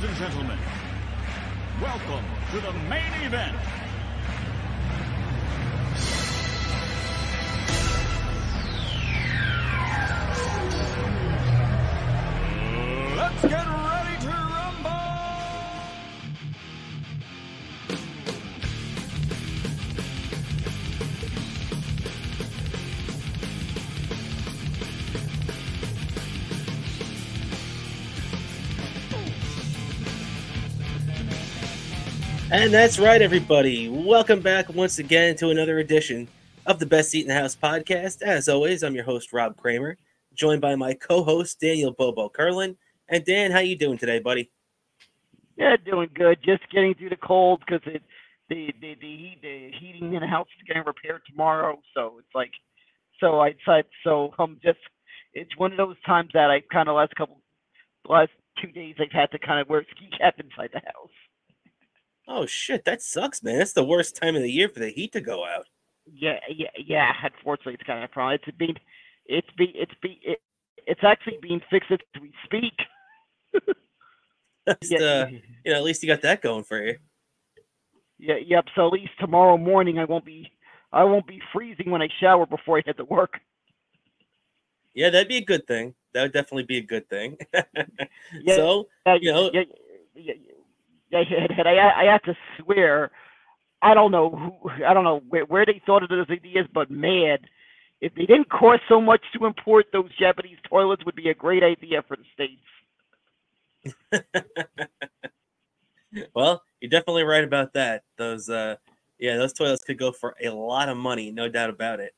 Ladies and gentlemen, welcome to the main event. And that's right, everybody. Welcome back once again to another edition of the Best Seat in the House podcast. As always, I'm your host Rob Cramer, joined by my co-host Daniel Bobo Curlin. And Dan, how you doing today, buddy? Yeah, doing good. Just getting through the cold because it the the the, the heating in the house is getting repaired tomorrow. So it's like, so I said so. I'm just it's one of those times that I kind of last couple last two days I've had to kind of wear a ski cap inside the house. Oh shit, that sucks, man. That's the worst time of the year for the heat to go out. Yeah, yeah, yeah. Unfortunately, it's kind of a problem. It's being it's be it's be it, it's actually being fixed as we speak. At least, uh, you know, at least you got that going for you. Yeah, yep. So at least tomorrow morning I won't be I won't be freezing when I shower before I head to work. Yeah, that'd be a good thing. That would definitely be a good thing. Yeah, so, Uh, you know, yeah, yeah, yeah, I, I have to swear, I don't know who, I don't know where, where they thought of those ideas, but man, if they didn't cost so much to import those Japanese toilets, would be a great idea for the states. well, you're definitely right about that. Those, uh, yeah, those toilets could go for a lot of money, no doubt about it.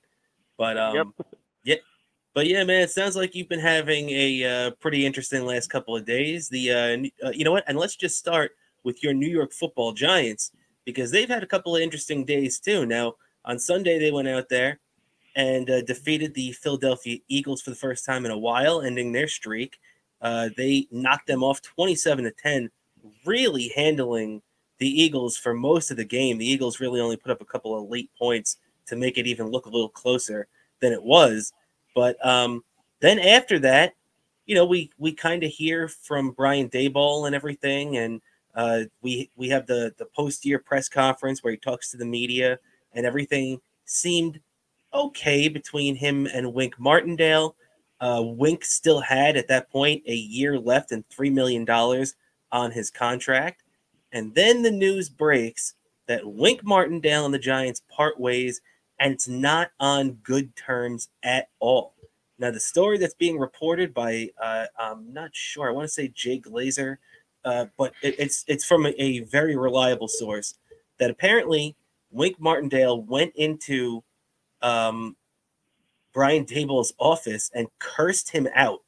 But um, Yep. yeah, but yeah, man, it sounds like you've been having a uh, pretty interesting last couple of days. The, uh, uh, you know what? And let's just start with your New York Football Giants because they've had a couple of interesting days too. Now, on Sunday, they went out there and uh, defeated the Philadelphia Eagles for the first time in a while, ending their streak. Uh, they knocked them off 27 to 10, really handling the Eagles for most of the game. The Eagles really only put up a couple of late points to make it even look a little closer than it was. But um, then after that, you know, we we kind of hear from Brian Daboll and everything, and uh, we we have the the post year press conference where he talks to the media, and everything seemed okay between him and Wink Martindale. Uh, Wink still had at that point a year left and three million dollars on his contract, and then the news breaks that Wink Martindale and the Giants part ways, and it's not on good terms at all. Now, the story that's being reported by uh, I'm not sure. I want to say Jay Glazer, uh, but it, it's it's from a, a very reliable source that apparently Wink Martindale went into um, Brian Daboll's office and cursed him out,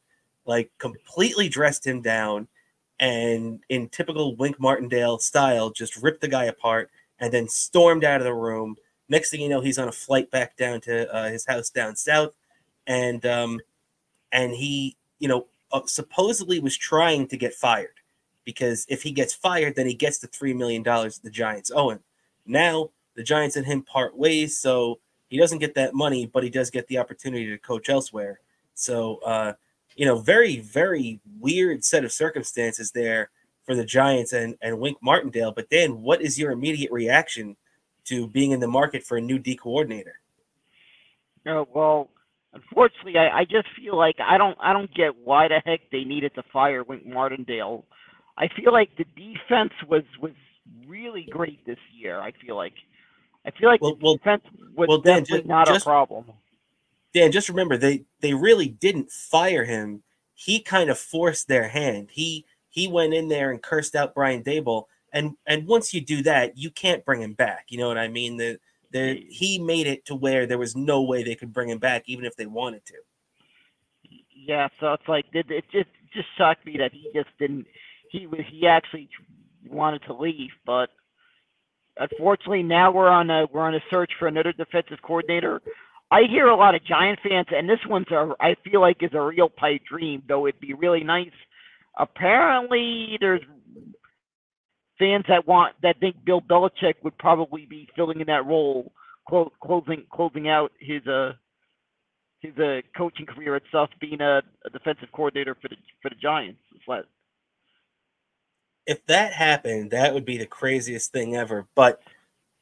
like completely dressed him down, and in typical Wink Martindale style, just ripped the guy apart and then stormed out of the room. Next thing you know, he's on a flight back down to uh, his house down south, and um, and he, you know, uh, supposedly was trying to get fired because if he gets fired, then he gets the three million dollars the Giants owe him. Now the Giants and him part ways, so he doesn't get that money, but he does get the opportunity to coach elsewhere. So, uh, you know, very, very weird set of circumstances there for the Giants and, and Wink Martindale. But Dan, what is your immediate reaction to being in the market for a new D coordinator? Uh, well, unfortunately, I, I just feel like I don't I don't get why the heck they needed to fire Wink Martindale. I feel like the defense was was really great this year. I feel like I feel like Well- the well- defense was well, Dan, definitely ju- not just- a problem. Dan, just remember they they really didn't fire him. He kind of forced their hand. He he went in there and cursed out Brian Daboll. And and once you do that, you can't bring him back. You know what I mean? The the he made it to where there was no way they could bring him back, even if they wanted to. Yeah, so it's like it, it just just shocked me that he just didn't. He was he actually wanted to leave, but unfortunately now we're on a we're on a search for another defensive coordinator. I hear a lot of Giant fans, and this one's a I feel like is a real pipe dream. Though it'd be really nice. Apparently, there's fans that want that think Bill Belichick would probably be filling in that role, clo- closing closing out his uh his uh, coaching career itself, being a, a defensive coordinator for the for the Giants. It's like, if that happened, that would be the craziest thing ever. But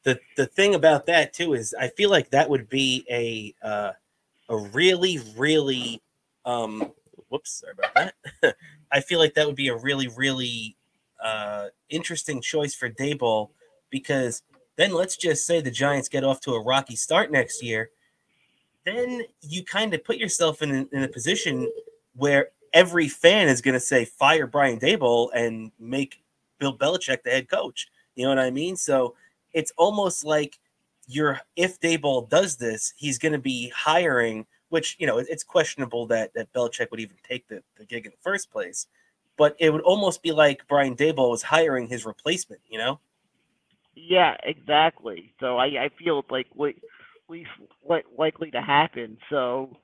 the the thing about that too is I feel like that would be a uh, a really really um whoops sorry about that. I feel like that would be a really really uh, interesting choice for Daboll because then let's just say the Giants get off to a rocky start next year. Then you kind of put yourself in, in a position where every fan is going to say fire Brian Daboll and make Bill Belichick the head coach. You know what I mean? So it's almost like you're if Daboll does this, he's going to be hiring, which you know it's questionable that that Belichick would even take the, the gig in the first place. But it would almost be like Brian Daboll was hiring his replacement. You know? Yeah, exactly. So I I feel like what least likely to happen. So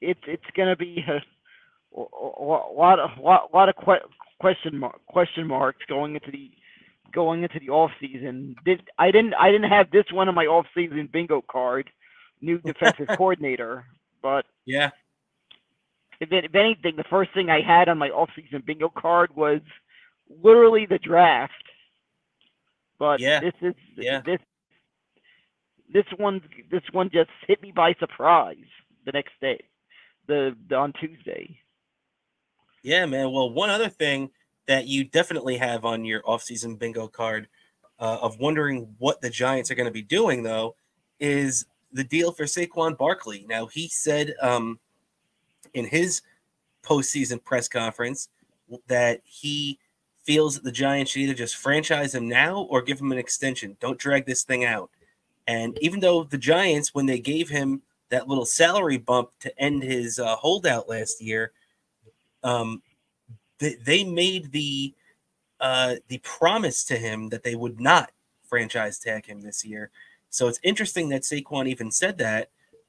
it's it's going to be a lot of lot, lot of que- question mark, question marks going into the going into the off season. Did I didn't I didn't have this one on my off season bingo card, new defensive coordinator, but yeah. If, if anything, the first thing I had on my off season bingo card was literally the draft. But yeah. this is yeah. this this one this one just hit me by surprise the next day, the, the on Tuesday. Yeah, man. Well, one other thing that you definitely have on your offseason bingo card uh, of wondering what the Giants are going to be doing, though, is the deal for Saquon Barkley. Now, he said um, in his postseason press conference that he feels that the Giants should either just franchise him now or give him an extension. Don't drag this thing out. And even though the Giants, when they gave him that little salary bump to end his uh, holdout last year, um, they, they made the uh, the promise to him that they would not franchise tag him this year. So it's interesting that Saquon even said that.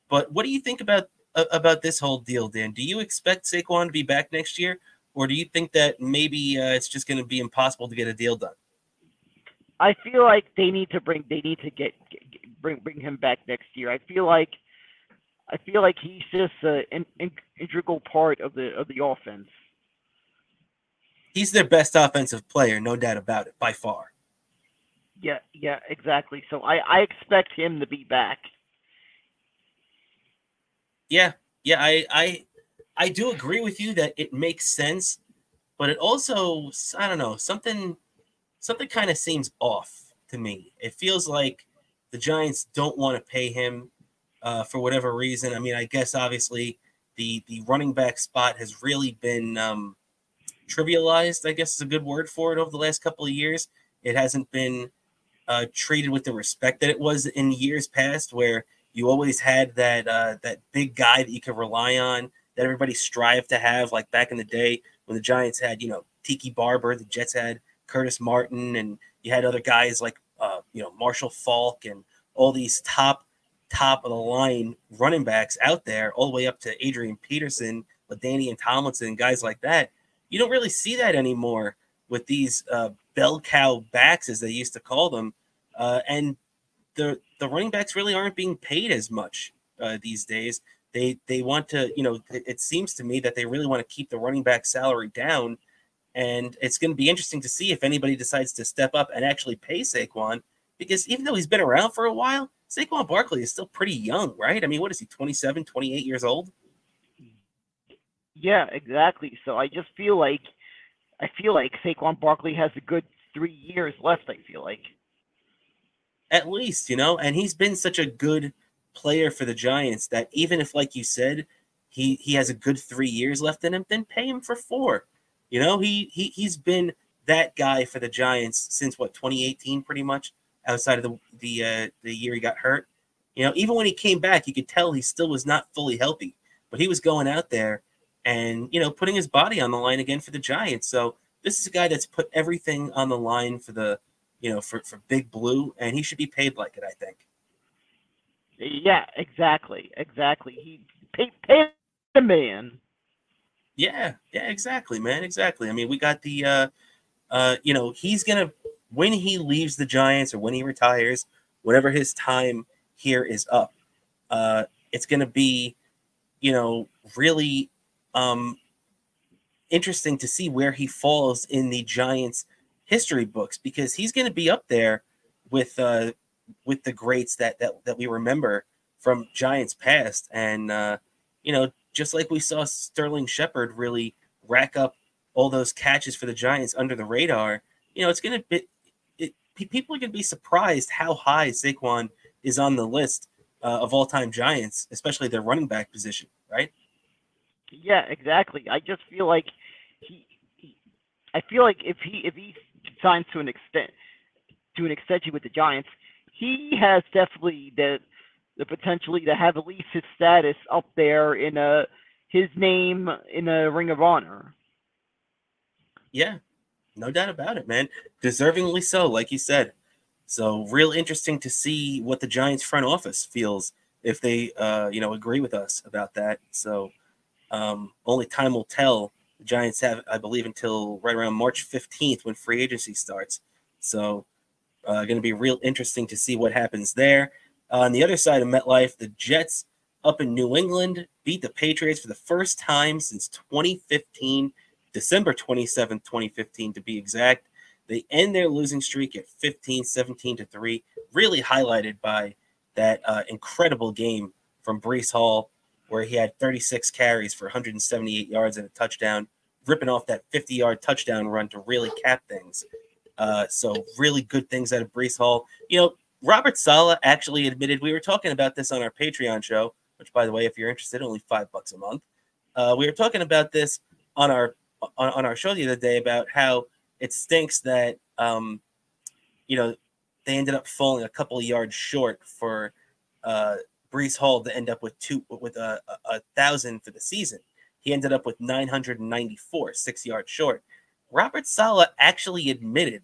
But what do you think about uh, about this whole deal, Dan? Do you expect Saquon to be back next year, or do you think that maybe uh, it's just going to be impossible to get a deal done? I feel like they need to bring they need to get, get bring bring him back next year. I feel like I feel like he's just an in, in, integral part of the of the offense. He's their best offensive player, no doubt about it, by far. Yeah, yeah, exactly. So I I expect him to be back. Yeah, yeah, I I I do agree with you that it makes sense, but it also I don't know something something kind of seems off to me. It feels like the Giants don't want to pay him uh, for whatever reason. I mean, I guess obviously the the running back spot has really been um, trivialized. I guess is a good word for it over the last couple of years. It hasn't been uh, treated with the respect that it was in years past, where you always had that uh, that big guy that you could rely on, that everybody strived to have, like back in the day when the Giants had, you know, Tiki Barber, the Jets had Curtis Martin, and you had other guys like, uh, you know, Marshall Faulk and all these top top of the line running backs out there, all the way up to Adrian Peterson, LaDainian Tomlinson, guys like that. You don't really see that anymore with these uh, bell cow backs, as they used to call them. Uh, and the the running backs really aren't being paid as much uh, these days. They they want to, you know, it, it, seems to me that they really want to keep the running back salary down, and it's going to be interesting to see if anybody decides to step up and actually pay Saquon, because even though he's been around for a while, Saquon Barkley is still pretty young, right? I mean, what is he, 27, 28 years old? Yeah, exactly. So I just feel like I feel like Saquon Barkley has a good three years left. I feel like at least, you know, and he's been such a good player for the Giants that even if, like you said, he he has a good three years left in him, then pay him for four. You know, he he he's been that guy for the Giants since what 2018, pretty much. Outside of the the uh, the year he got hurt, you know, even when he came back, you could tell he still was not fully healthy, but he was going out there and you know putting his body on the line again for the Giants. So this is a guy that's put everything on the line for the you know, for, for Big Blue, and he should be paid like it, I think. Yeah, exactly. Exactly. He paid, paid the man. Yeah, yeah, exactly, man. Exactly. I mean, we got the uh uh, you know, he's gonna when he leaves the Giants or when he retires, whatever his time here is up, uh, it's gonna be, you know, really um interesting to see where he falls in the Giants history books because he's going to be up there with uh, with the greats that that that we remember from Giants past, and uh, you know, just like we saw Sterling Shepard really rack up all those catches for the Giants under the radar, you know, it's going to be people are going to be surprised how high Saquon is on the list uh, of all time Giants, especially their running back position, right? Yeah, exactly. I just feel like he, he I feel like if he if he signs to an extent to an extension with the Giants, he has definitely the the potentially to have at least his status up there in a his name in a ring of honor. Yeah, no doubt about it, man. Deservingly so, like you said. So real interesting to see what the Giants front office feels if they uh, you know agree with us about that. So um, only time will tell. The Giants have, I believe, until right around March 15th when free agency starts. So uh, going to be real interesting to see what happens there. Uh, on the other side of MetLife, the Jets up in New England beat the Patriots for the first time since 2015, December 27th, 2015 to be exact. They end their losing streak at 15, 17 to 3, really highlighted by that uh, incredible game from Breece Hall, where he had 36 carries for 178 yards and a touchdown, ripping off that 50 yard touchdown run to really cap things. Uh, so, really good things out of Breece Hall. You know, Robert Saleh actually admitted we were talking about this on our Patreon show, which, by the way, if you're interested, only five bucks a month. Uh, we were talking about this on our on, on our show the other day about how it stinks that um, you know they ended up falling a couple of yards short for uh, Breece Hall to end up with two with a, a, a thousand for the season. He ended up with 994, six yards short. Robert Saleh actually admitted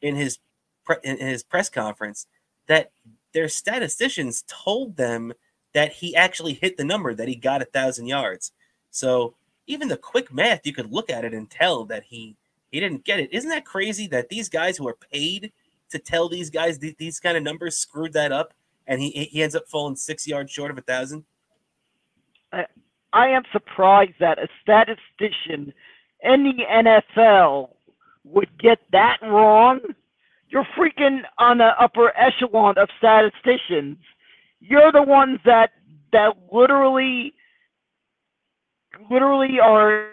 in his pre- in his press conference that their statisticians told them that he actually hit the number that he got a thousand yards. So even the quick math, you could look at it and tell that he he didn't get it. Isn't that crazy that these guys who are paid to tell these guys th- these kind of numbers screwed that up, and he he ends up falling six yards short of a thousand? I, I am surprised that a statistician in the NFL would get that wrong. You're freaking on the upper echelon of statisticians. You're the ones that that literally literally are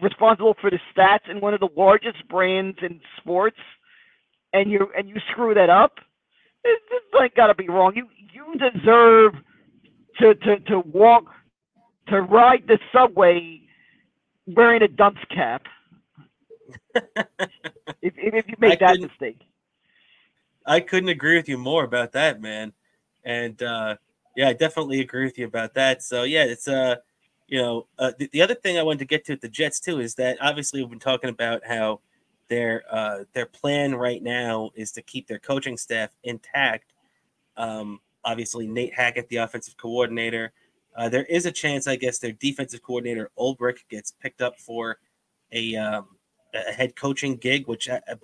responsible for the stats in one of the largest brands in sports, and you and you screw that up, it's, it's like gotta be wrong. You you deserve to to to walk to ride the subway wearing a dunce cap. if, if you make I that mistake. I couldn't agree with you more about that, man. And uh, yeah, I definitely agree with you about that. So yeah, it's uh you know, uh, the, the other thing I wanted to get to with the Jets too is that obviously we've been talking about how their uh, their plan right now is to keep their coaching staff intact. Um, obviously, Nate Hackett, the offensive coordinator, uh, there is a chance, I guess, their defensive coordinator Ulbrich gets picked up for a, um, a head coaching gig, which, I, I,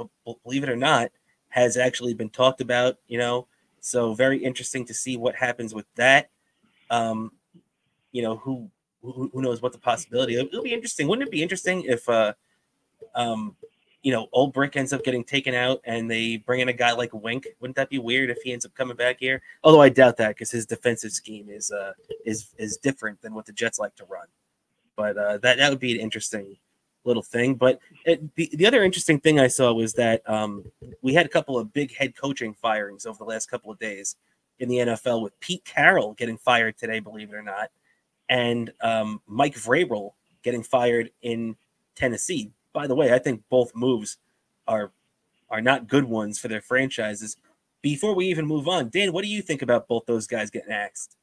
believe it or not, has actually been talked about. You know, so very interesting to see what happens with that. Um, you know, who who, who knows what the possibility? It'll, be interesting. Wouldn't it be interesting if, uh, um, you know, Ulbrich ends up getting taken out and they bring in a guy like Wink? Wouldn't that be weird if he ends up coming back here? Although I doubt that because his defensive scheme is uh is is different than what the Jets like to run. But uh, that that would be an interesting little thing. But it, the, the other interesting thing I saw was that um, we had a couple of big head coaching firings over the last couple of days in the NFL with Pete Carroll getting fired today, believe it or not and um, Mike Vrabel getting fired in Tennessee. By the way, I think both moves are are not good ones for their franchises. Before we even move on, Dan, what do you think about both those guys getting axed?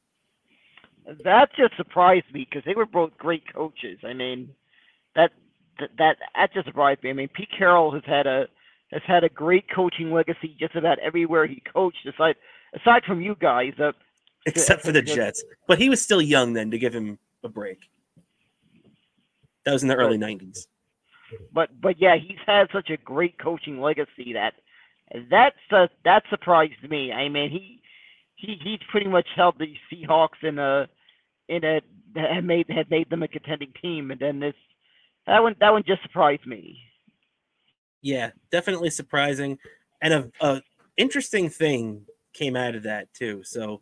That just surprised me because they were both great coaches. I mean, that that that just surprised me. I mean, Pete Carroll has had a has had a great coaching legacy just about everywhere he coached. Aside aside from you guys, uh, except for the Jets. But he was still young then to give him a break. That was in the early '90s. But but yeah, he's had such a great coaching legacy that that's uh, that surprised me. I mean, he he he's pretty much held the Seahawks in a in a had made had made them a contending team, and then this that one that one just surprised me. Yeah, definitely surprising, and a, a interesting thing came out of that too. So,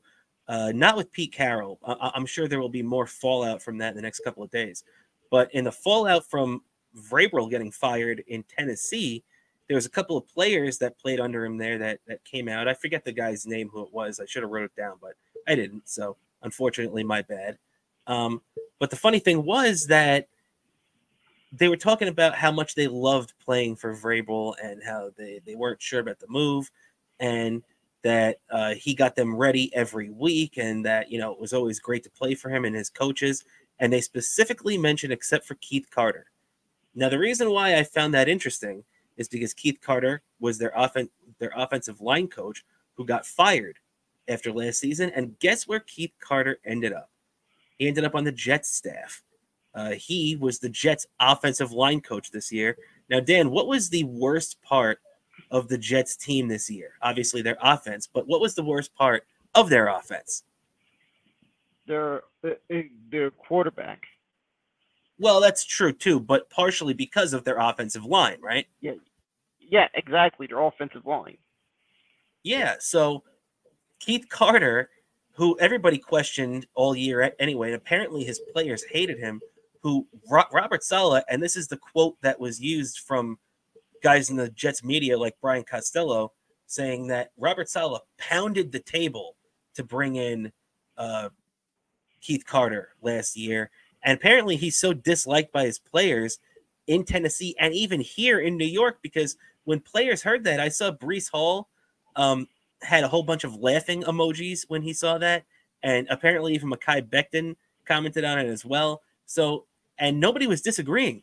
uh, not with Pete Carroll. I- I'm sure there will be more fallout from that in the next couple of days. But in the fallout from Vrabel getting fired in Tennessee, there was a couple of players that played under him there that that came out. I forget the guy's name who it was. I should have wrote it down, but I didn't. So unfortunately, my bad. Um, but the funny thing was that they were talking about how much they loved playing for Vrabel and how they, they weren't sure about the move and that uh, he got them ready every week and that, you know, it was always great to play for him and his coaches. And they specifically mentioned, except for Keith Carter. Now, the reason why I found that interesting is because Keith Carter was their, offen- their offensive line coach who got fired after last season. And guess where Keith Carter ended up? He ended up on the Jets staff. Uh, he was the Jets offensive line coach this year. Now, Dan, what was the worst part of the Jets team this year? Obviously, their offense, but what was the worst part of their offense? Their uh, uh, their quarterback. Well, that's true too, but partially because of their offensive line, right? Yeah, yeah, exactly. Their offensive line. Yeah. So Keith Carter, who everybody questioned all year anyway, and apparently his players hated him, who Robert Saleh, and this is the quote that was used from guys in the Jets media like Brian Costello, saying that Robert Saleh pounded the table to bring in uh, Keith Carter last year. And apparently he's so disliked by his players in Tennessee and even here in New York because when players heard that, I saw Breece Hall um, had a whole bunch of laughing emojis when he saw that. And apparently even Mekhi Becton commented on it as well. So, and nobody was disagreeing.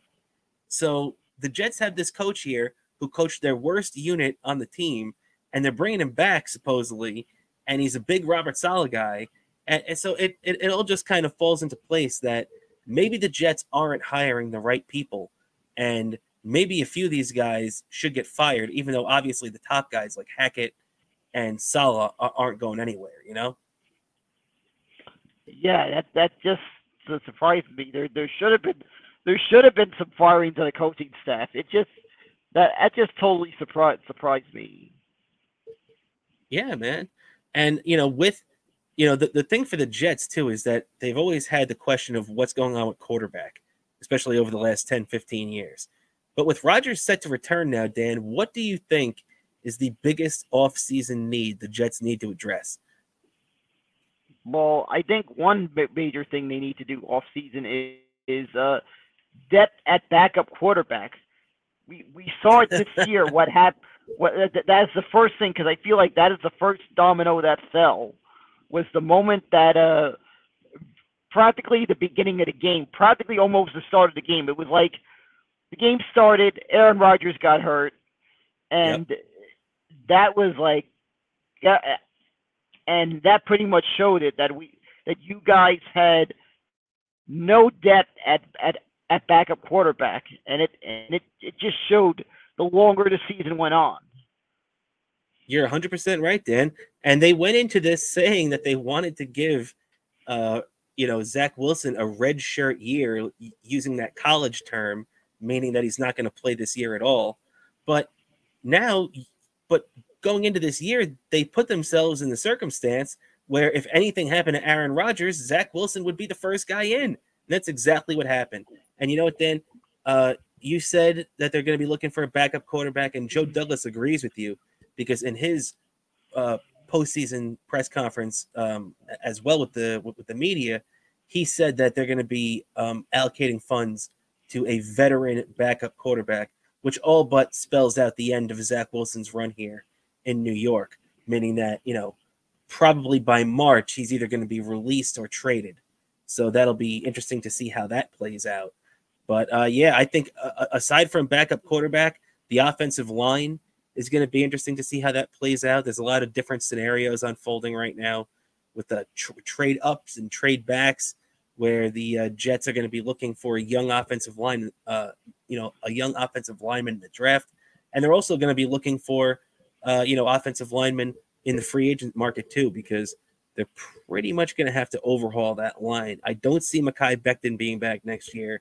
So the Jets have this coach here who coached their worst unit on the team, and they're bringing him back supposedly, and he's a big Robert Saleh guy. And, and so it, it, it all just kind of falls into place that maybe the Jets aren't hiring the right people. And maybe a few of these guys should get fired, even though obviously the top guys like Hackett and Saleh aren't going anywhere, you know? Yeah, that that just surprised me. There there should have been there should have been some firing to the coaching staff. It just that that just totally surprised surprised me. Yeah, man. And you know, with you know, the, the thing for the Jets too is that they've always had the question of what's going on with quarterback, especially over the last 10, 15 years. But with Rodgers set to return now, Dan, what do you think is the biggest offseason need the Jets need to address? Well, I think one major thing they need to do off season is, is uh, depth at backup quarterbacks. We we saw it this year. What happened? What that is the first thing because I feel like that is the first domino that fell. Was the moment that uh, practically the beginning of the game, practically almost the start of the game. It was like the game started. Aaron Rodgers got hurt, and yep. that was like, yeah, and that pretty much showed it that we that you guys had no depth at at at backup quarterback, and it and it it just showed the longer the season went on. You're 100% right, Dan. And they went into this saying that they wanted to give, uh, you know, Zach Wilson a red shirt year using that college term, meaning that he's not going to play this year at all. But now, but going into this year, they put themselves in the circumstance where if anything happened to Aaron Rodgers, Zach Wilson would be the first guy in. And that's exactly what happened. And you know what, Dan? Uh, you said that they're going to be looking for a backup quarterback, and Joe Douglas agrees with you because in his uh, postseason press conference, um, as well with the with, the media, he said that they're going to be um, allocating funds to a veteran backup quarterback, which all but spells out the end of Zach Wilson's run here in New York, meaning that you know probably by March he's either going to be released or traded. So that'll be interesting to see how that plays out. But uh, yeah, I think uh, aside from backup quarterback, the offensive line is going to be interesting to see how that plays out. There's a lot of different scenarios unfolding right now with the tr- trade ups and trade backs, where the uh, Jets are going to be looking for a young offensive line, uh, you know, a young offensive lineman in the draft, and they're also going to be looking for, uh, you know, offensive linemen in the free agent market too, because they're pretty much going to have to overhaul that line. I don't see Mekhi Becton being back next year.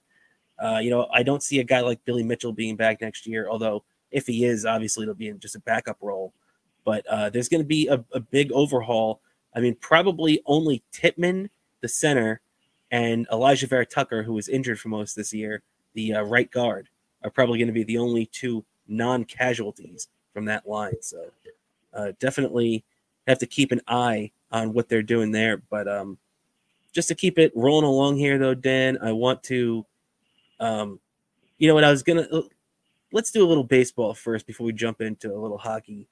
Uh, you know, I don't see a guy like Billy Mitchell being back next year, although If he is, obviously it'll be in just a backup role. But uh, there's going to be a, a big overhaul. I mean, probably only Tippmann, the center, and Alijah Vera Tucker, who was injured for most this year, the uh, right guard, are probably going to be the only two non-casualties from that line. So uh, definitely have to keep an eye on what they're doing there. But um, just to keep it rolling along here, though, Dan, I want to, um, you know what, I was gonna uh, let's do a little baseball first before we jump into a little hockey.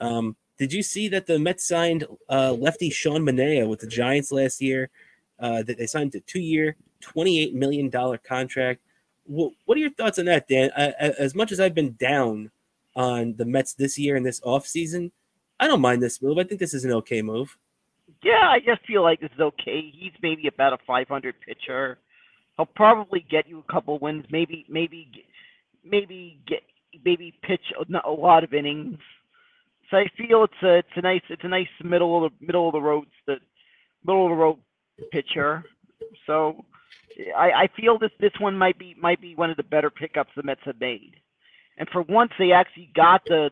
Um, did you see that the Mets signed uh, lefty Sean Manaea with the Giants last year? Uh, that they signed a two-year, twenty-eight million dollar contract. What, what are your thoughts on that, Dan? I, as much as I've been down on the Mets this year and this offseason, I don't mind this move. I think this is an okay move. Yeah, I just feel like this is okay. He's maybe about a 500 pitcher. He'll probably get you a couple wins. Maybe, maybe, maybe get maybe pitch a, a lot of innings. So I feel it's a it's a nice it's a nice middle of the middle of the road the middle of the road pitcher. So I, I feel this this one might be might be one of the better pickups the Mets have made. And for once, they actually got the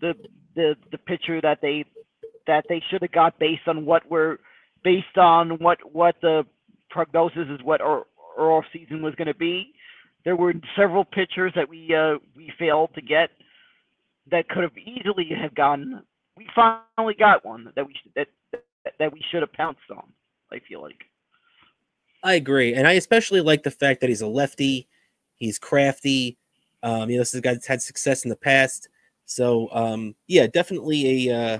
the the the pitcher that they that they should have got based on what we're based on what what the prognosis is what our, off season was going to be. There were several pitchers that we uh, we failed to get that could have easily have gotten. We finally got one that we that that we should have pounced on. I feel like. I agree, and I especially like the fact that he's a lefty. He's crafty. Um, you know, this is a guy that's had success in the past. So, um, yeah, definitely a, uh,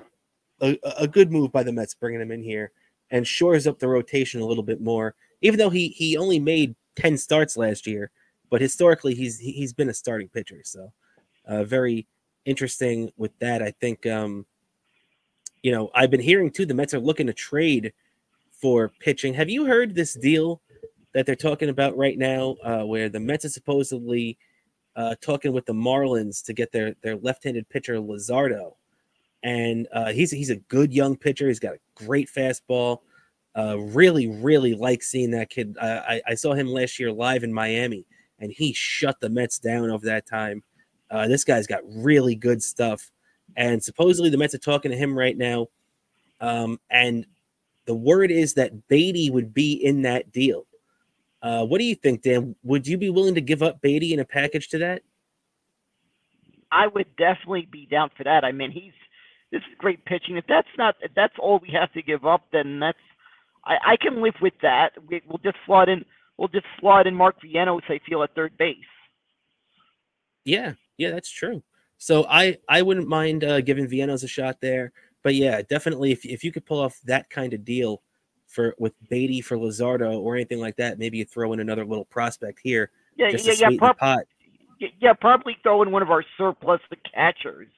a a good move by the Mets bringing him in here and shores up the rotation a little bit more. Even though he he only made ten starts last year, but historically he's he's been a starting pitcher. So, uh, very interesting with that. I think, um, you know, I've been hearing too the Mets are looking to trade for pitching. Have you heard this deal that they're talking about right now, uh, where the Mets are supposedly uh, talking with the Marlins to get their their left-handed pitcher Luzardo, and uh, he's he's a good young pitcher. He's got a great fastball. Uh, really, really like seeing that kid. I, I saw him last year live in Miami, and he shut the Mets down over that time. Uh, this guy's got really good stuff, and supposedly the Mets are talking to him right now. Um, and the word is that Baty would be in that deal. Uh, what do you think, Dan? Would you be willing to give up Baty in a package to that? I would definitely be down for that. I mean, he's this is great pitching. If that's not if that's all we have to give up, then that's I, I can live with that. We, will just slot in we'll just slot in Mark Vientos, I feel, at third base. Yeah, yeah, that's true. So I I wouldn't mind uh, giving Vientos a shot there, but yeah, definitely if if you could pull off that kind of deal for with Baty for Luzardo or anything like that, maybe you throw in another little prospect here. Yeah, yeah, yeah. Prob- pot. Yeah, probably throw in one of our surplus the catchers.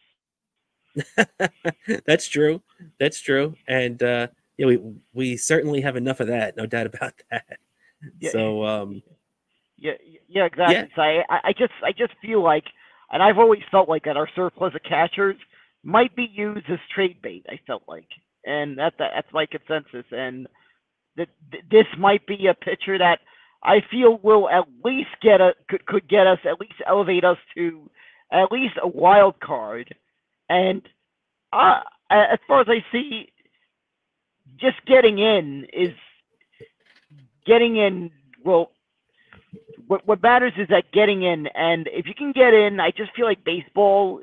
That's true. That's true. And uh yeah, we we certainly have enough of that, no doubt about that. Yeah, so um yeah, yeah, exactly. Yeah. So I, I just I just feel like and I've always felt like that our surplus of catchers might be used as trade bait, I felt like. And that, that that's my consensus. And that this might be a pitcher that I feel will at least get a could, could get us at least elevate us to at least a wild card. And uh, as far as I see, just getting in is getting in. Well, what what matters is that getting in, and if you can get in, I just feel like baseball.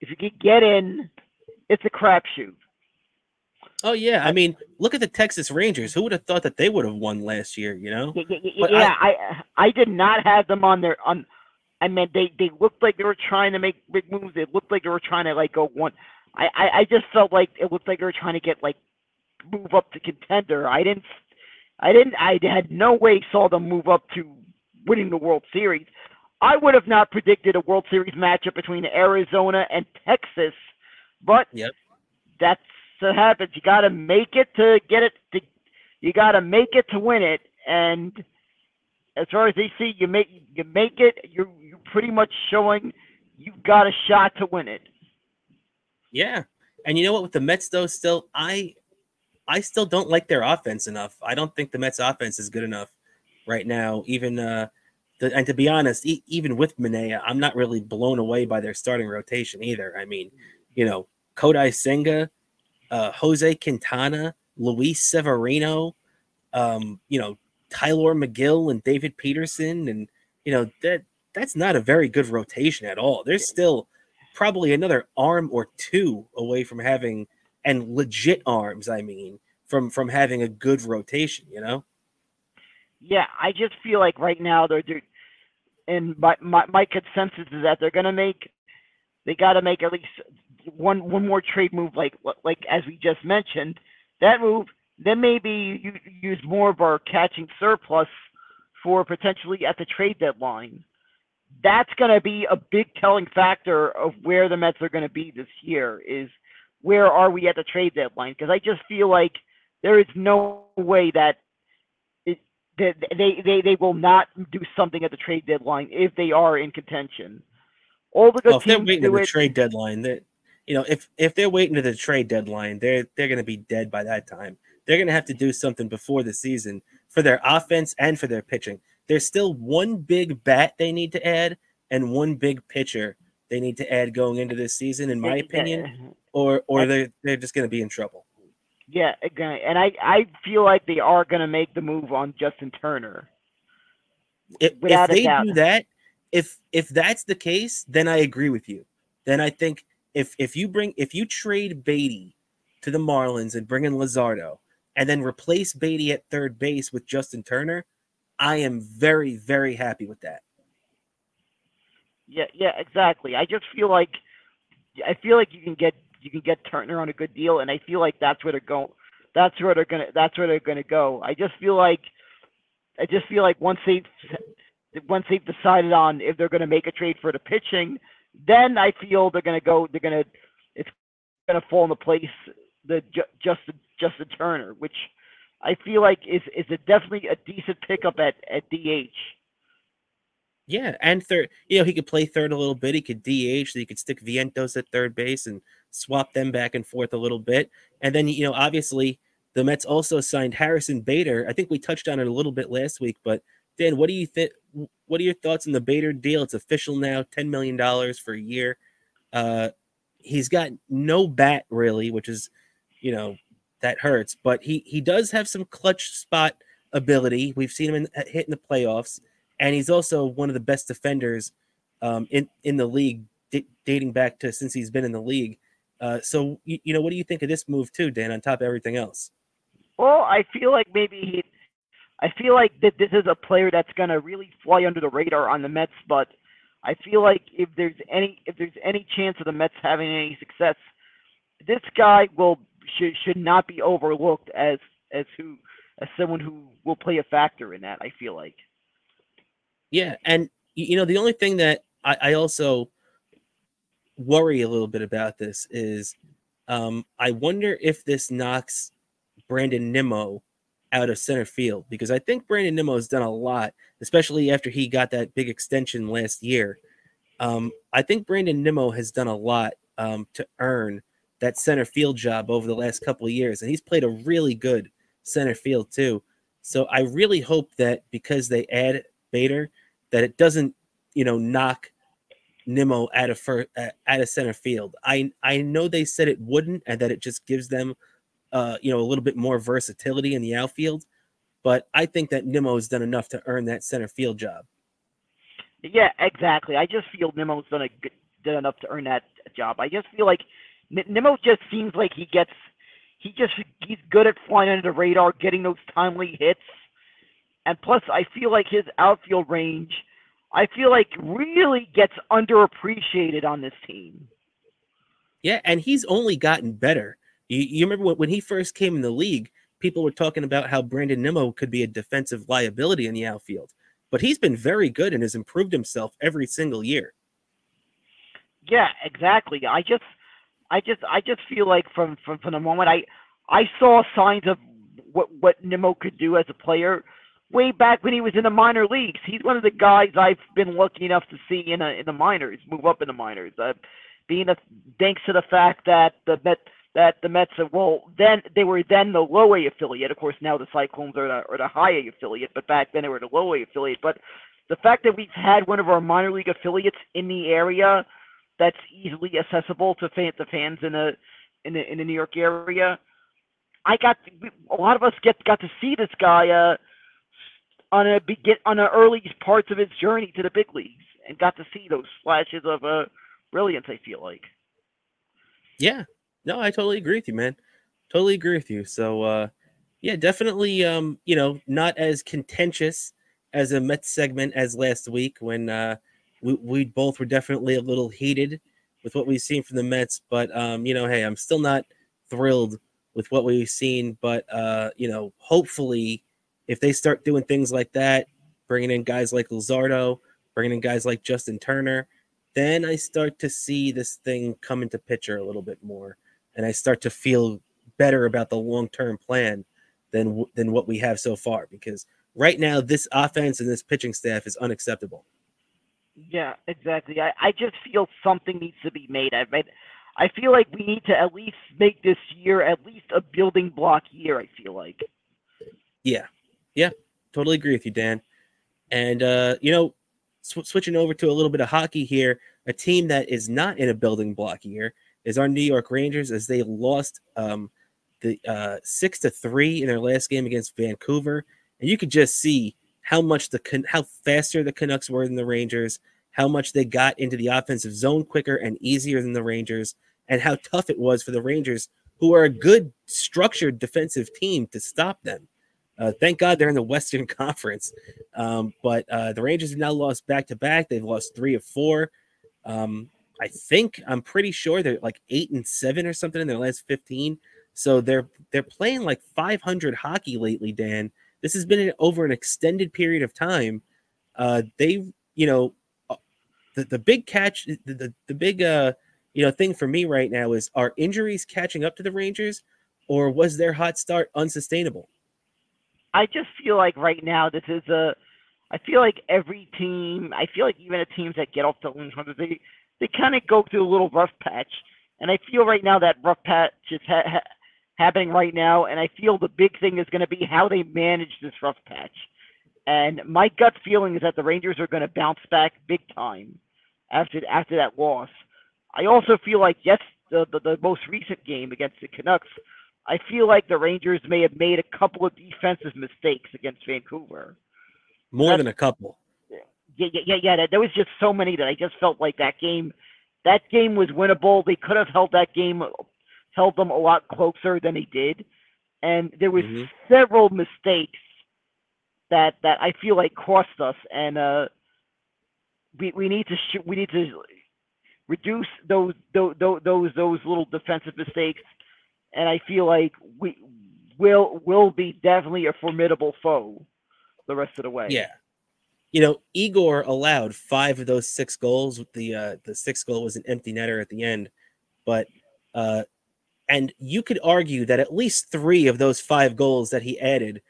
If you can get in, it's a crapshoot. Oh yeah, I mean, look at the Texas Rangers. Who would have thought that they would have won last year? You know? Yeah, yeah, yeah I, I, I did not have them on their on. I mean, they they looked like they were trying to make big moves. It looked like they were trying to like go one. I, I I just felt like it looked like they were trying to get like move up to contender. I didn't. I didn't. I had no way saw them move up to winning the World Series. I would have not predicted a World Series matchup between Arizona and Texas, but yep. that's what happens. You got to make it to get it. To, you got to make it to win it. And as far as they see, you make you make it. You're you're pretty much showing you've got a shot to win it. Yeah, and you know what? With the Mets, though, still I I still don't like their offense enough. I don't think the Mets offense is good enough right now. Even uh the, and to be honest, e- even with Manaea, I'm not really blown away by their starting rotation either. I mean, you know, Kodai Senga, uh, Jose Quintana, Luis Severino, um, you know, Tylor Megill and David Peterson, and you know that that's not a very good rotation at all. There's still probably another arm or two away from having and legit arms. I mean, from from having a good rotation. You know. Yeah, I just feel like right now they're, they're and my, my my consensus is that they're gonna make they got to make at least one one more trade move like like as we just mentioned that move then maybe you use more of our catching surplus for potentially at the trade deadline that's going to be a big telling factor of where the Mets are going to be this year is where are we at the trade deadline because I just feel like there is no way that they, they, they, they will not do something at the trade deadline if they are in contention. All the good well, if they're waiting to the it, trade deadline, that you know, if if they're waiting to the trade deadline, they're they're going to be dead by that time. They're going to have to do something before the season for their offense and for their pitching. There's still one big bat they need to add and one big pitcher they need to add going into this season, in my opinion, or or they're they're just going to be in trouble. Yeah, and I I feel like they are going to make the move on Justin Turner. If, if they do that, if if that's the case, then I agree with you. Then I think if if you bring if you trade Baty to the Marlins and bring in Luzardo and then replace Baty at third base with Justin Turner, I am very very happy with that. Yeah, yeah, exactly. I just feel like I feel like you can get you can get Turner on a good deal, and I feel like that's where they're going. That's where they're gonna. That's where they're gonna go. I just feel like, I just feel like once they, once they've decided on if they're gonna make a trade for the pitching, then I feel they're gonna go. They're gonna. It's gonna fall into place. The Justin Justin Turner, which I feel like is is a definitely a decent pickup at at DH. Yeah, and third, you know, he could play third a little bit. He could DH. So he could stick Vientos at third base and swap them back and forth a little bit. And then, you know, obviously the Mets also signed Harrison Bader. I think we touched on it a little bit last week, but Dan, what do you think? What are your thoughts on the Bader deal? It's official now, $10 million for a year. Uh, he's got no bat really, which is, you know, that hurts, but he, he does have some clutch spot ability. We've seen him in, hit in the playoffs, and he's also one of the best defenders um, in, in the league, d- dating back to since he's been in the league. Uh, so you, you, know, what do you think of this move too, Dan? On top of everything else. Well, I feel like maybe he. I feel like that this is a player that's gonna really fly under the radar on the Mets, but I feel like if there's any if there's any chance of the Mets having any success, this guy will should should not be overlooked as as who as someone who will play a factor in that. I feel like. Yeah, and you know the only thing that I, I also worry a little bit about this is um, I wonder if this knocks Brandon Nimmo out of center field because I think Brandon Nimmo has done a lot, especially after he got that big extension last year. Um, I think Brandon Nimmo has done a lot um, to earn that center field job over the last couple of years, and he's played a really good center field too. So I really hope that because they add Bader, that it doesn't, you know, knock Nimmo at a fir- at a center field. I I know they said it wouldn't, and that it just gives them, uh, you know, a little bit more versatility in the outfield. But I think that Nimmo has done enough to earn that center field job. Yeah, exactly. I just feel Nimmo's done a good, done enough to earn that job. I just feel like Nimmo just seems like he gets, he just he's good at flying under the radar, getting those timely hits, and plus I feel like his outfield range I feel like really gets underappreciated on this team. Yeah, and he's only gotten better. You, you remember when, when he first came in the league, people were talking about how Brandon Nimmo could be a defensive liability in the outfield, but he's been very good and has improved himself every single year. Yeah, exactly. I just, I just, I just feel like from from from the moment I, I saw signs of what what Nimmo could do as a player way back when he was in the minor leagues. He's one of the guys I've been lucky enough to see in a, in the minors, move up in the minors. Uh, being a thanks to the fact that the Met that the Mets are well then they were then the low A affiliate. Of course, now the Cyclones are the, are the high A affiliate, but back then they were the low A affiliate. But the fact that we've had one of our minor league affiliates in the area that's easily accessible to fan, the fans in the in the in the New York area. I got a lot of us get got to see this guy uh, on a begin on the early parts of his journey to the big leagues and got to see those flashes of uh, brilliance. I feel like. Yeah, no, I totally agree with you, man. Totally agree with you. So, uh, yeah, definitely. Um, you know, not as contentious as a Mets segment as last week when uh, we we both were definitely a little heated with what we've seen from the Mets. But um, you know, hey, I'm still not thrilled with what we've seen. But uh, you know, hopefully, if they start doing things like that, bringing in guys like Luzardo, bringing in guys like Justin Turner, then I start to see this thing come into picture a little bit more, and I start to feel better about the long term plan than than what we have so far. Because right now, this offense and this pitching staff is unacceptable. Yeah, exactly. I, I just feel something needs to be made. I mean, I feel like we need to at least make this year at least a building block year. I feel like. Yeah, yeah, totally agree with you, Dan. And uh, you know, sw- switching over to a little bit of hockey here, a team that is not in a building block here is our New York Rangers, as they lost um, the uh, six to three in their last game against Vancouver, and you could just see how much the how faster the Canucks were than the Rangers, how much they got into the offensive zone quicker and easier than the Rangers, and how tough it was for the Rangers, who are a good structured defensive team, to stop them. Uh, thank God they're in the Western Conference. Um, but uh, the Rangers have now lost back to back. They've lost three of four. Um, I think I'm pretty sure they're like eight and seven or something in their last 15. So they're they're playing like 500 hockey lately, Dan. This has been an, over an extended period of time. Uh, they, you know, uh, the, the big catch, the, the, the big, uh, you know, thing for me right now is are injuries catching up to the Rangers or was their hot start unsustainable? I just feel like right now this is a. I feel like every team. I feel like even the teams that get off the runs, they they kind of go through a little rough patch, and I feel right now that rough patch is ha- ha- happening right now, and I feel the big thing is going to be how they manage this rough patch. And my gut feeling is that the Rangers are going to bounce back big time after after that loss. I also feel like yes, the, the the most recent game against the Canucks I feel like the Rangers may have made a couple of defensive mistakes against Vancouver. More That's, than a couple. Yeah, yeah, yeah, yeah. There was just so many that I just felt like that game, that game was winnable. They could have held that game, held them a lot closer than they did, and there was mm-hmm. several mistakes that that I feel like cost us. And uh, we we need to sh- we need to reduce those those those those little defensive mistakes and I feel like we will will be definitely a formidable foe the rest of the way. Yeah. You know, Igor allowed five of those six goals. The uh the sixth goal was an empty netter at the end, but uh and you could argue that at least three of those five goals that he added,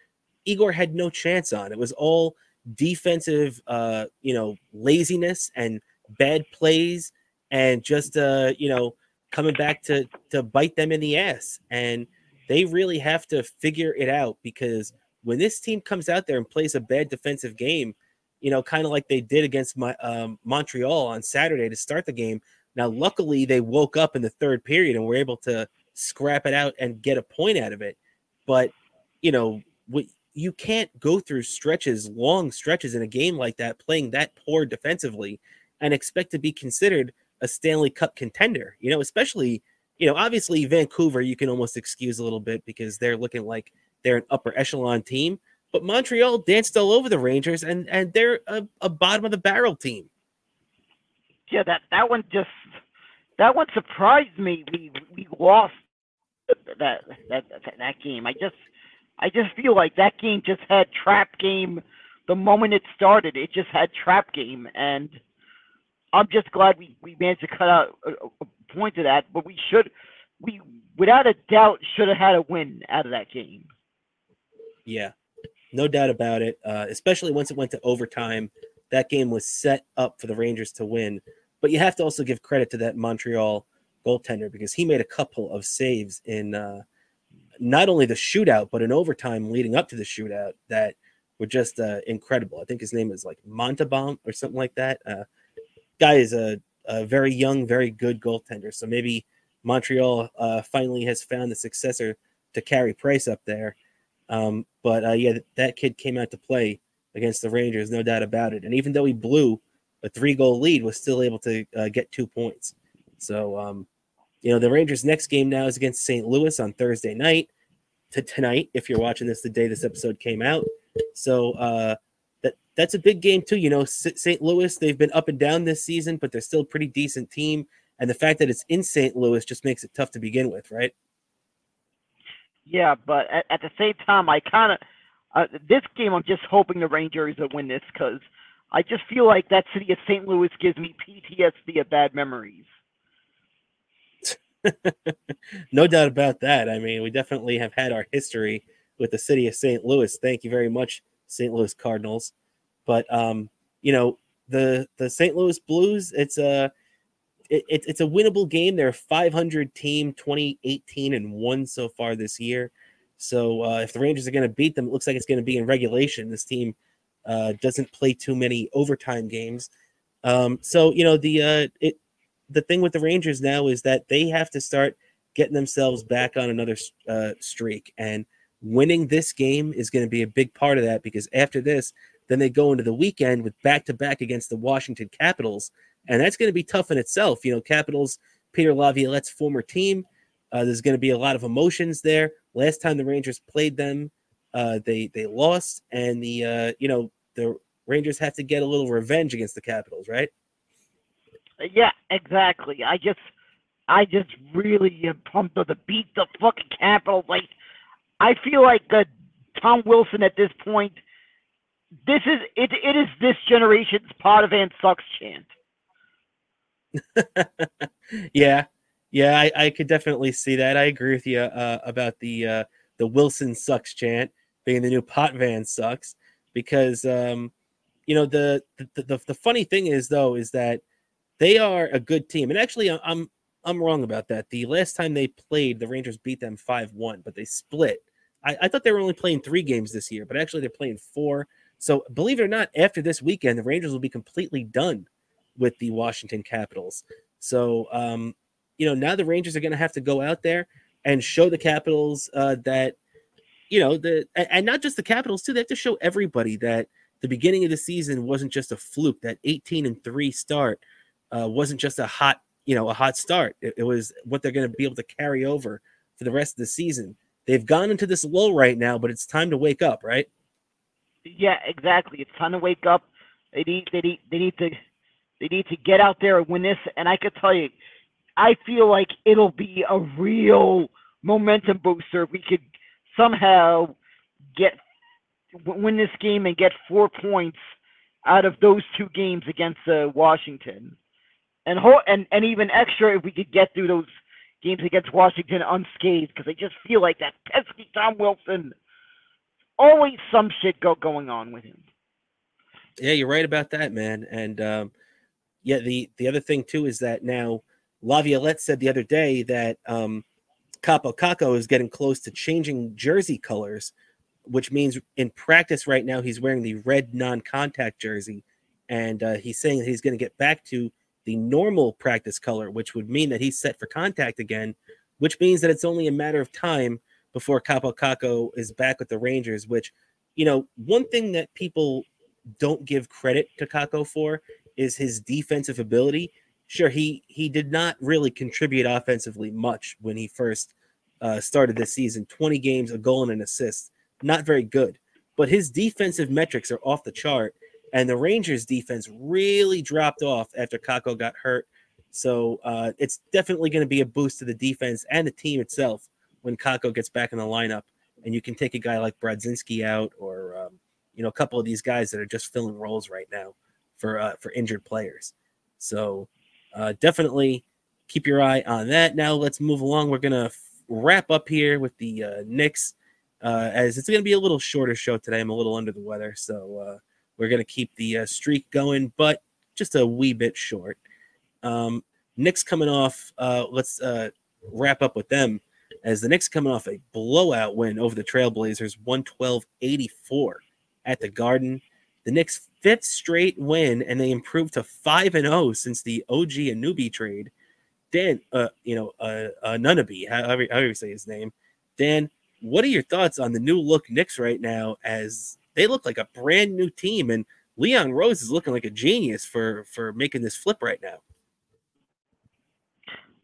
Igor had no chance on. It was all defensive uh, you know, laziness and bad plays and just uh, you know, coming back to to bite them in the ass. And they really have to figure it out because when this team comes out there and plays a bad defensive game you know kind of like they did against my um, montreal on saturday to start the game now luckily they woke up in the third period and were able to scrap it out and get a point out of it. But you know you can't go through stretches long stretches in a game like that playing that poor defensively and expect to be considered a Stanley Cup contender, you know, especially, you know, obviously Vancouver, you can almost excuse a little bit because they're looking like they're an upper echelon team. But Montreal danced all over the Rangers and and they're a, a bottom of the barrel team. Yeah, that that one just that one surprised me. We we lost that that that game. I just I just feel like that game just had trap game the moment it started. It just had trap game and I'm just glad we, we managed to cut out a, a point of that, but we should, we without a doubt should have had a win out of that game. Yeah, no doubt about it. Uh, especially once it went to overtime, that game was set up for the Rangers to win. But you have to also give credit to that Montreal goaltender because he made a couple of saves in uh, not only the shootout but in overtime leading up to the shootout that were just uh, incredible. I think his name is like Montabom or something like that. Uh, guy is a, a very young, very good goaltender. So maybe Montreal uh, finally has found the successor to Carey Price up there. Um, but uh, yeah, that kid came out to play against the Rangers, no doubt about it. And even though he blew a three goal lead, was still able to uh, get two points. So, um, you know, the Rangers' next game now is against St. Louis on Thursday night. To tonight, if you're watching this the day this episode came out. So uh, that that's a big game too. You know, St. Louis they've been up and down this season, but they're still a pretty decent team. And the fact that it's in St. Louis just makes it tough to begin with, right? Yeah, but at, at the same time, I kind of uh, this game I'm just hoping the Rangers will win this because I just feel like that city of St. Louis gives me PTSD of bad memories. no doubt about that. I mean, we definitely have had our history with the city of St. Louis. Thank you very much, St. Louis Cardinals. But um, you know, the the St. Louis Blues, it's a it, it's a winnable game. They're a 500 team, 2018 and one so far this year. So uh, if the Rangers are going to beat them, it looks like it's going to be in regulation. This team uh, doesn't play too many overtime games. Um, so you know the uh, it the thing with the Rangers now is that they have to start getting themselves back on another uh, streak, and winning this game is going to be a big part of that because after this, then they go into the weekend with back to back against the Washington Capitals, and that's going to be tough in itself. You know, Capitals, Peter Laviolette's former team. Uh, there's going to be a lot of emotions there. Last time the Rangers played them, uh, they they lost, and the uh, you know the Rangers have to get a little revenge against the Capitals, right? Yeah, exactly. I just, I just really am pumped to beat the fucking Capitals. Like, I feel like uh, Tom Wilson at this point. This is it. It is this generation's Potvin sucks chant. yeah, yeah, I, I could definitely see that. I agree with you uh, about the uh, the Wilson sucks chant being the new Potvin sucks because um, you know the, the the the funny thing is though is that they are a good team. And actually, I'm I'm wrong about that. The last time they played, the Rangers beat them five one, but they split. I, I thought they were only playing three games this year, but actually they're playing four. So believe it or not, after this weekend, the Rangers will be completely done with the Washington Capitals. So um, you know now the Rangers are going to have to go out there and show the Capitals uh, that you know the and not just the Capitals too. They have to show everybody that the beginning of the season wasn't just a fluke. That 18 and three start uh, wasn't just a hot, you know, a hot start. It, it was what they're going to be able to carry over for the rest of the season. They've gone into this lull right now, but it's time to wake up, right? Yeah, exactly. It's time to wake up. They need, they need, they need to, they need to get out there and win this. And I could tell you, I feel like it'll be a real momentum booster if we could somehow get win this game and get four points out of those two games against uh, Washington and ho- and and even extra if we could get through those games against Washington unscathed because I just feel like that pesky Tom Wilson always some shit go going on with him. Yeah, you're right about that, man. And um, yeah, the the other thing too is that now Laviolette said the other day that um, Kaapo Kakko is getting close to changing jersey colors, which means in practice right now he's wearing the red non-contact jersey, and uh, he's saying that he's going to get back to the normal practice color, which would mean that he's set for contact again, which means that it's only a matter of time before Kaapo Kakko is back with the Rangers. Which, you know, one thing that people don't give credit to Kakko for is his defensive ability. Sure, he he did not really contribute offensively much when he first uh, started this season. Twenty games, a goal and an assist, not very good. But his defensive metrics are off the chart, and the Rangers defense really dropped off after Kakko got hurt. So uh, it's definitely going to be a boost to the defense and the team itself when Kakko gets back in the lineup. And you can take a guy like Brodzinski out, or um, you know, a couple of these guys that are just filling roles right now for uh, for injured players. So uh, definitely keep your eye on that. Now let's move along. We're gonna f- wrap up here with the uh, Knicks, uh, as it's gonna be a little shorter show today. I'm a little under the weather, so uh, we're going to keep the uh, streak going, but just a wee bit short. Um, Knicks coming off, uh, let's uh, wrap up with them as the Knicks coming off a blowout win over the Trailblazers, 112 84 at the Garden. The Knicks' fifth straight win, and they improved to five and zero since the OG Anunoby trade. Dan, uh, you know, uh, uh Nunaby, however, however you say his name. Dan, what are your thoughts on the new look Knicks right now? As they look like a brand new team, and Leon Rose is looking like a genius for for making this flip right now.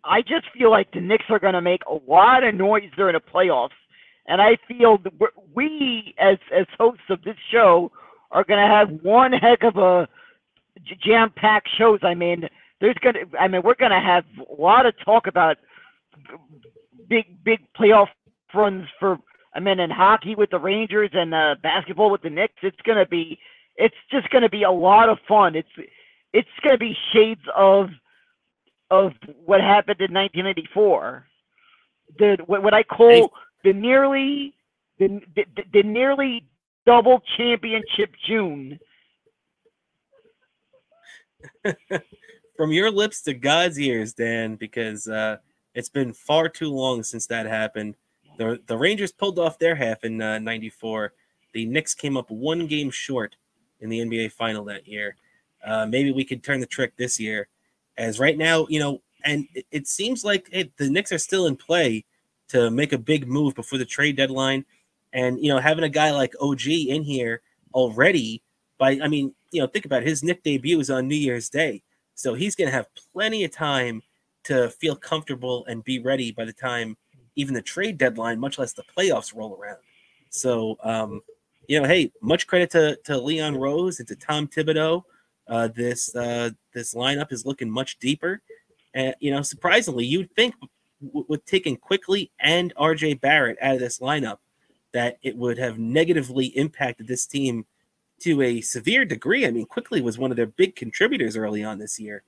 I just feel like the Knicks are going to make a lot of noise during the playoffs, and I feel we, as as hosts of this show, are going to have one heck of a jam-packed shows. I mean, there's going to, I mean, we're going to have a lot of talk about big big playoff runs for. I mean, in hockey with the Rangers and uh, basketball with the Knicks, it's to be, it's just going to be a lot of fun. It's it's going to be shades of of what happened in 1994. The what I call the nearly the, the, the nearly double championship June. From your lips to God's ears, Dan, because uh, it's been far too long since that happened. The the Rangers pulled off their half in '94. Uh, the Knicks came up one game short in the NBA final that year. Uh, maybe we could turn the trick this year as right now, you know, and it, it seems like the Knicks are still in play to make a big move before the trade deadline. And, you know, having a guy like OG in here already by, I mean, you know, think about it, his Knick debut is on New Year's Day. So he's going to have plenty of time to feel comfortable and be ready by the time even the trade deadline, much less the playoffs roll around. So, um, you know, hey, much credit to, to Leon Rose and to Tom Thibodeau uh, this uh, this lineup is looking much deeper. And you know, surprisingly, you'd think w- with taking Quickley and RJ Barrett out of this lineup that it would have negatively impacted this team to a severe degree. I mean, Quickley was one of their big contributors early on this year,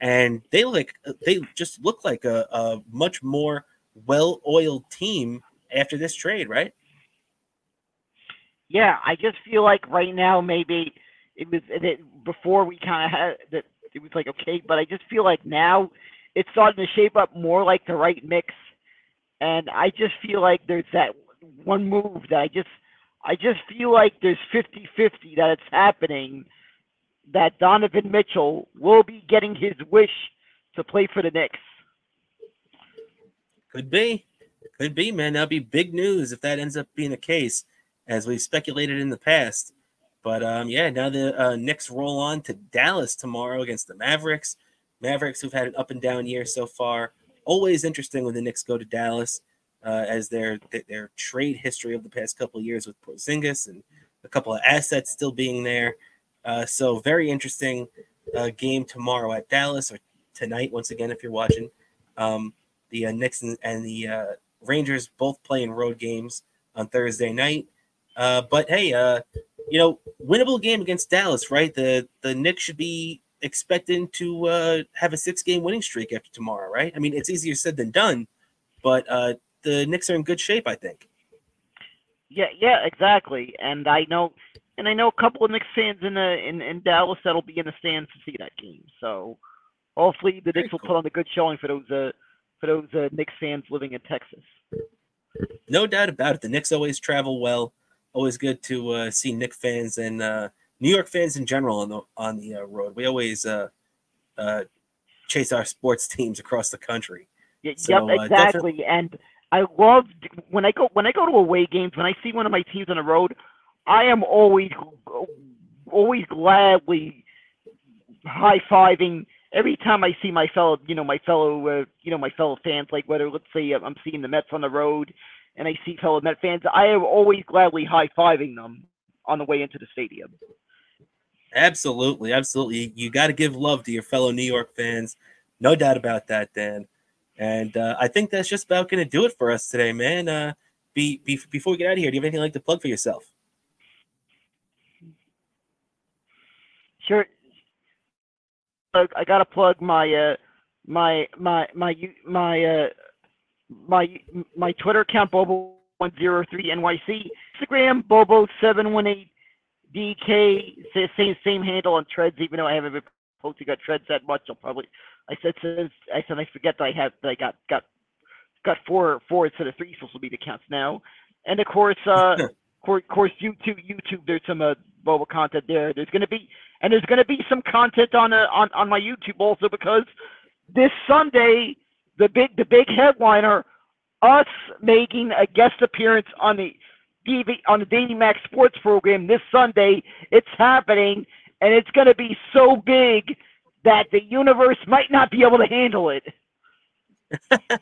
and they like they just look like a, a much more well-oiled team after this trade, right? Yeah, I just feel like right now maybe it was it, before we kind of had that it was like okay, but I just feel like now it's starting to shape up more like the right mix, and I just feel like there's that one move that I just I just feel like there's 50-50 that it's happening that Donovan Mitchell will be getting his wish to play for the Knicks. Could be. Could be, man. That'd be big news if that ends up being the case, as we've speculated in the past. But um, yeah, now the uh, Knicks roll on to Dallas tomorrow against the Mavericks. Mavericks, who've had an up and down year so far. Always interesting when the Knicks go to Dallas, uh, as their their trade history of the past couple years with Porzingis and a couple of assets still being there. Uh, so very interesting uh, game tomorrow at Dallas or tonight once again if you're watching. Um, the uh, Knicks and, and the uh, Rangers both playing road games on Thursday night. Uh, but hey, uh, you know, winnable game against Dallas, right? The the Knicks should be expecting to uh, have a six game winning streak after tomorrow, right? I mean, it's easier said than done, but uh, the Knicks are in good shape, I think. Yeah, yeah, exactly. And I know, and I know a couple of Knicks fans in the in, in Dallas that'll be in the stands to see that game. So hopefully the Very Knicks will put on a good showing for those uh, for those uh, Knicks fans living in Texas. No doubt about it. The Knicks always travel well always good to uh, see Knick fans and uh, New York fans in general on the on the uh, road. We always uh, uh, chase our sports teams across the country. Yeah, so, yep, uh, exactly. and I love when I go when I go to away games when I see one of my teams on the road. I am always always gladly high fiving every time I see my fellow, you know, my fellow, uh, you know, my fellow fans. Like whether let's say I'm seeing the Mets on the road, and I see fellow Met fans, I am always gladly high fiving them on the way into the stadium. Absolutely, absolutely. You got to give love to your fellow New York fans, no doubt about that, Dan. And uh, I think that's just about going to do it for us today, man. Uh, be, be, before we get out of here, do you have anything like to plug for yourself? Sure. I got to plug my uh, my my my my uh, my my Twitter account Bobo103NYC, Instagram Bobo718DK, same same handle on Threads. Even though I haven't been posting on Threads that much, I'll probably I said since I said I forget that I have that I got got got four four instead of three social media accounts now, and of course uh, course, course YouTube, YouTube. There's some uh, mobile content there. There's going to be, and there's going to be some content on uh, on on my YouTube also because this Sunday, the big the big headliner, us making a guest appearance on the DV, on the Danny Mac Sports program this Sunday. It's happening, and it's going to be so big that the universe might not be able to handle it.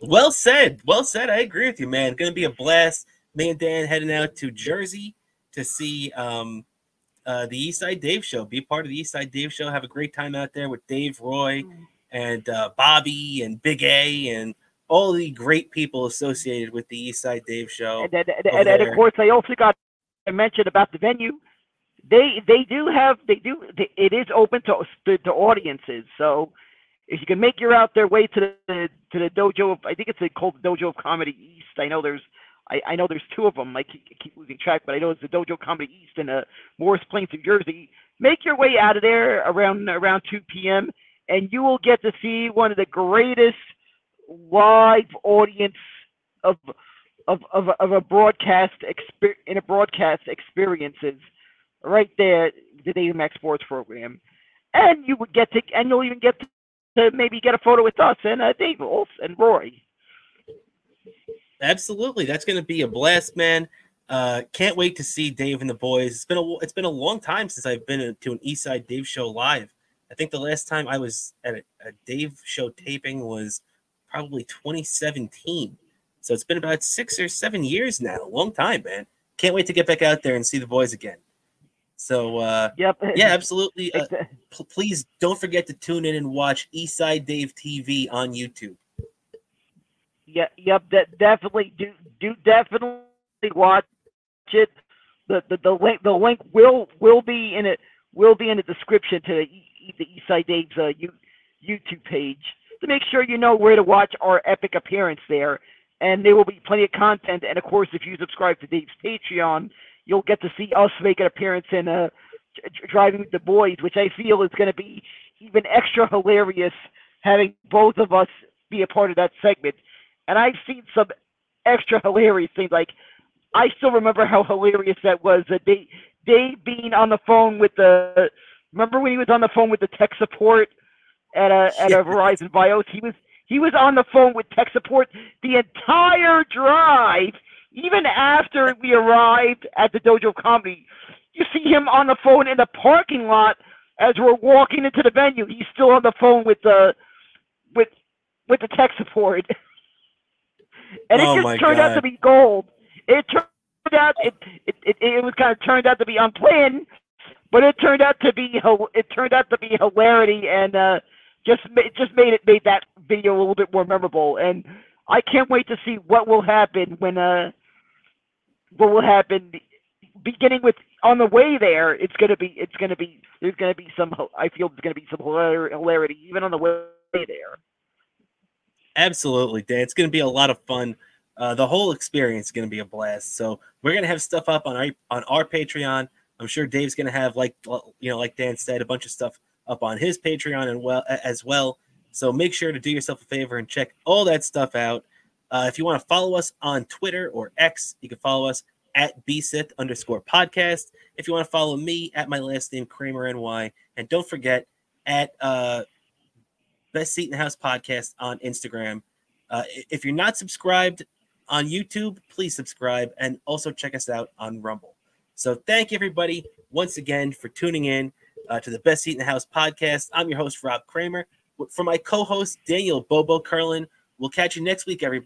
well said. Well said. I agree with you, man. Going to be a blast. Me and Dan heading out to Jersey to see um, uh, the Eastside Dave show. Be part of the East Side Dave show. Have a great time out there with Dave Roy and uh, Bobby and Big A and all the great people associated with the East Side Dave show. And, and, and, and of course, I also got to mention about the venue. They they do have they do they, it is open to, to to audiences. So if you can make your out their way to the to the dojo of I think it's called the Dojo of Comedy East. I know there's I, I know there's two of them. I keep, keep losing track, but I know it's the Dojo Comedy East in uh, Morris Plains, New Jersey. Make your way out of there around around 2 p.m. and you will get to see one of the greatest live audience of of of, of a broadcast exper- in a broadcast experiences right there the Dave Max Sports program, and you would get to and you'll even get to, to maybe get a photo with us and uh, Dave Wolf and Roy. Absolutely, that's going to be a blast, man. Uh, can't wait to see Dave and the boys. It's been a it's been a long time since I've been to an Eastside Dave show live. I think the last time I was at a, a Dave show taping was probably 2017. So it's been about six or seven years now. A long time, man. Can't wait to get back out there and see the boys again. So uh, yep, yeah, absolutely. Uh, p- please don't forget to tune in and watch Eastside Dave TV on YouTube. Yeah, yep, that definitely do do definitely watch it. The, the the link the link will will be in it will be in the description to the, Eastside Dave's uh, YouTube page to make sure you know where to watch our epic appearance there. And there will be plenty of content. And of course, if you subscribe to Dave's Patreon, you'll get to see us make an appearance in uh, Driving with the Boys, which I feel is going to be even extra hilarious having both of us be a part of that segment. And I've seen some extra hilarious things. Like, I still remember how hilarious that was. That Dave, Dave being on the phone with the. Remember when he was on the phone with the tech support at a at a Verizon FiOS? He was he was on the phone with tech support the entire drive, even after we arrived at the Dojo Comedy. You see him on the phone in the parking lot as we're walking into the venue. He's still on the phone with the with with the tech support. and it Oh just turned out to be gold. It turned out it it, it, it was kind of turned out to be unplanned, but it turned out to be it turned out to be hilarity and uh, just it just made it made that video a little bit more memorable. And I can't wait to see what will happen when uh what will happen beginning with on the way there. It's gonna be it's gonna be there's gonna be some I feel there's gonna be some hilar- hilarity even on the way there. Absolutely, Dan. It's going to be a lot of fun. Uh, the whole experience is going to be a blast. So we're going to have stuff up on our on our Patreon. I'm sure Dave's going to have like you know like Dan said a bunch of stuff up on his Patreon and well as well. So make sure to do yourself a favor and check all that stuff out. Uh, if you want to follow us on Twitter or X, you can follow us at bsith underscore podcast. If you want to follow me at my last name Cramer NY, and don't forget at uh, Best Seat in the House podcast on Instagram. Uh, if you're not subscribed on YouTube, please subscribe and also check us out on Rumble. So thank everybody once again for tuning in uh, to the Best Seat in the House podcast. I'm your host Rob Cramer. For my co-host Daniel Bobo Curlin, we'll catch you next week, everybody.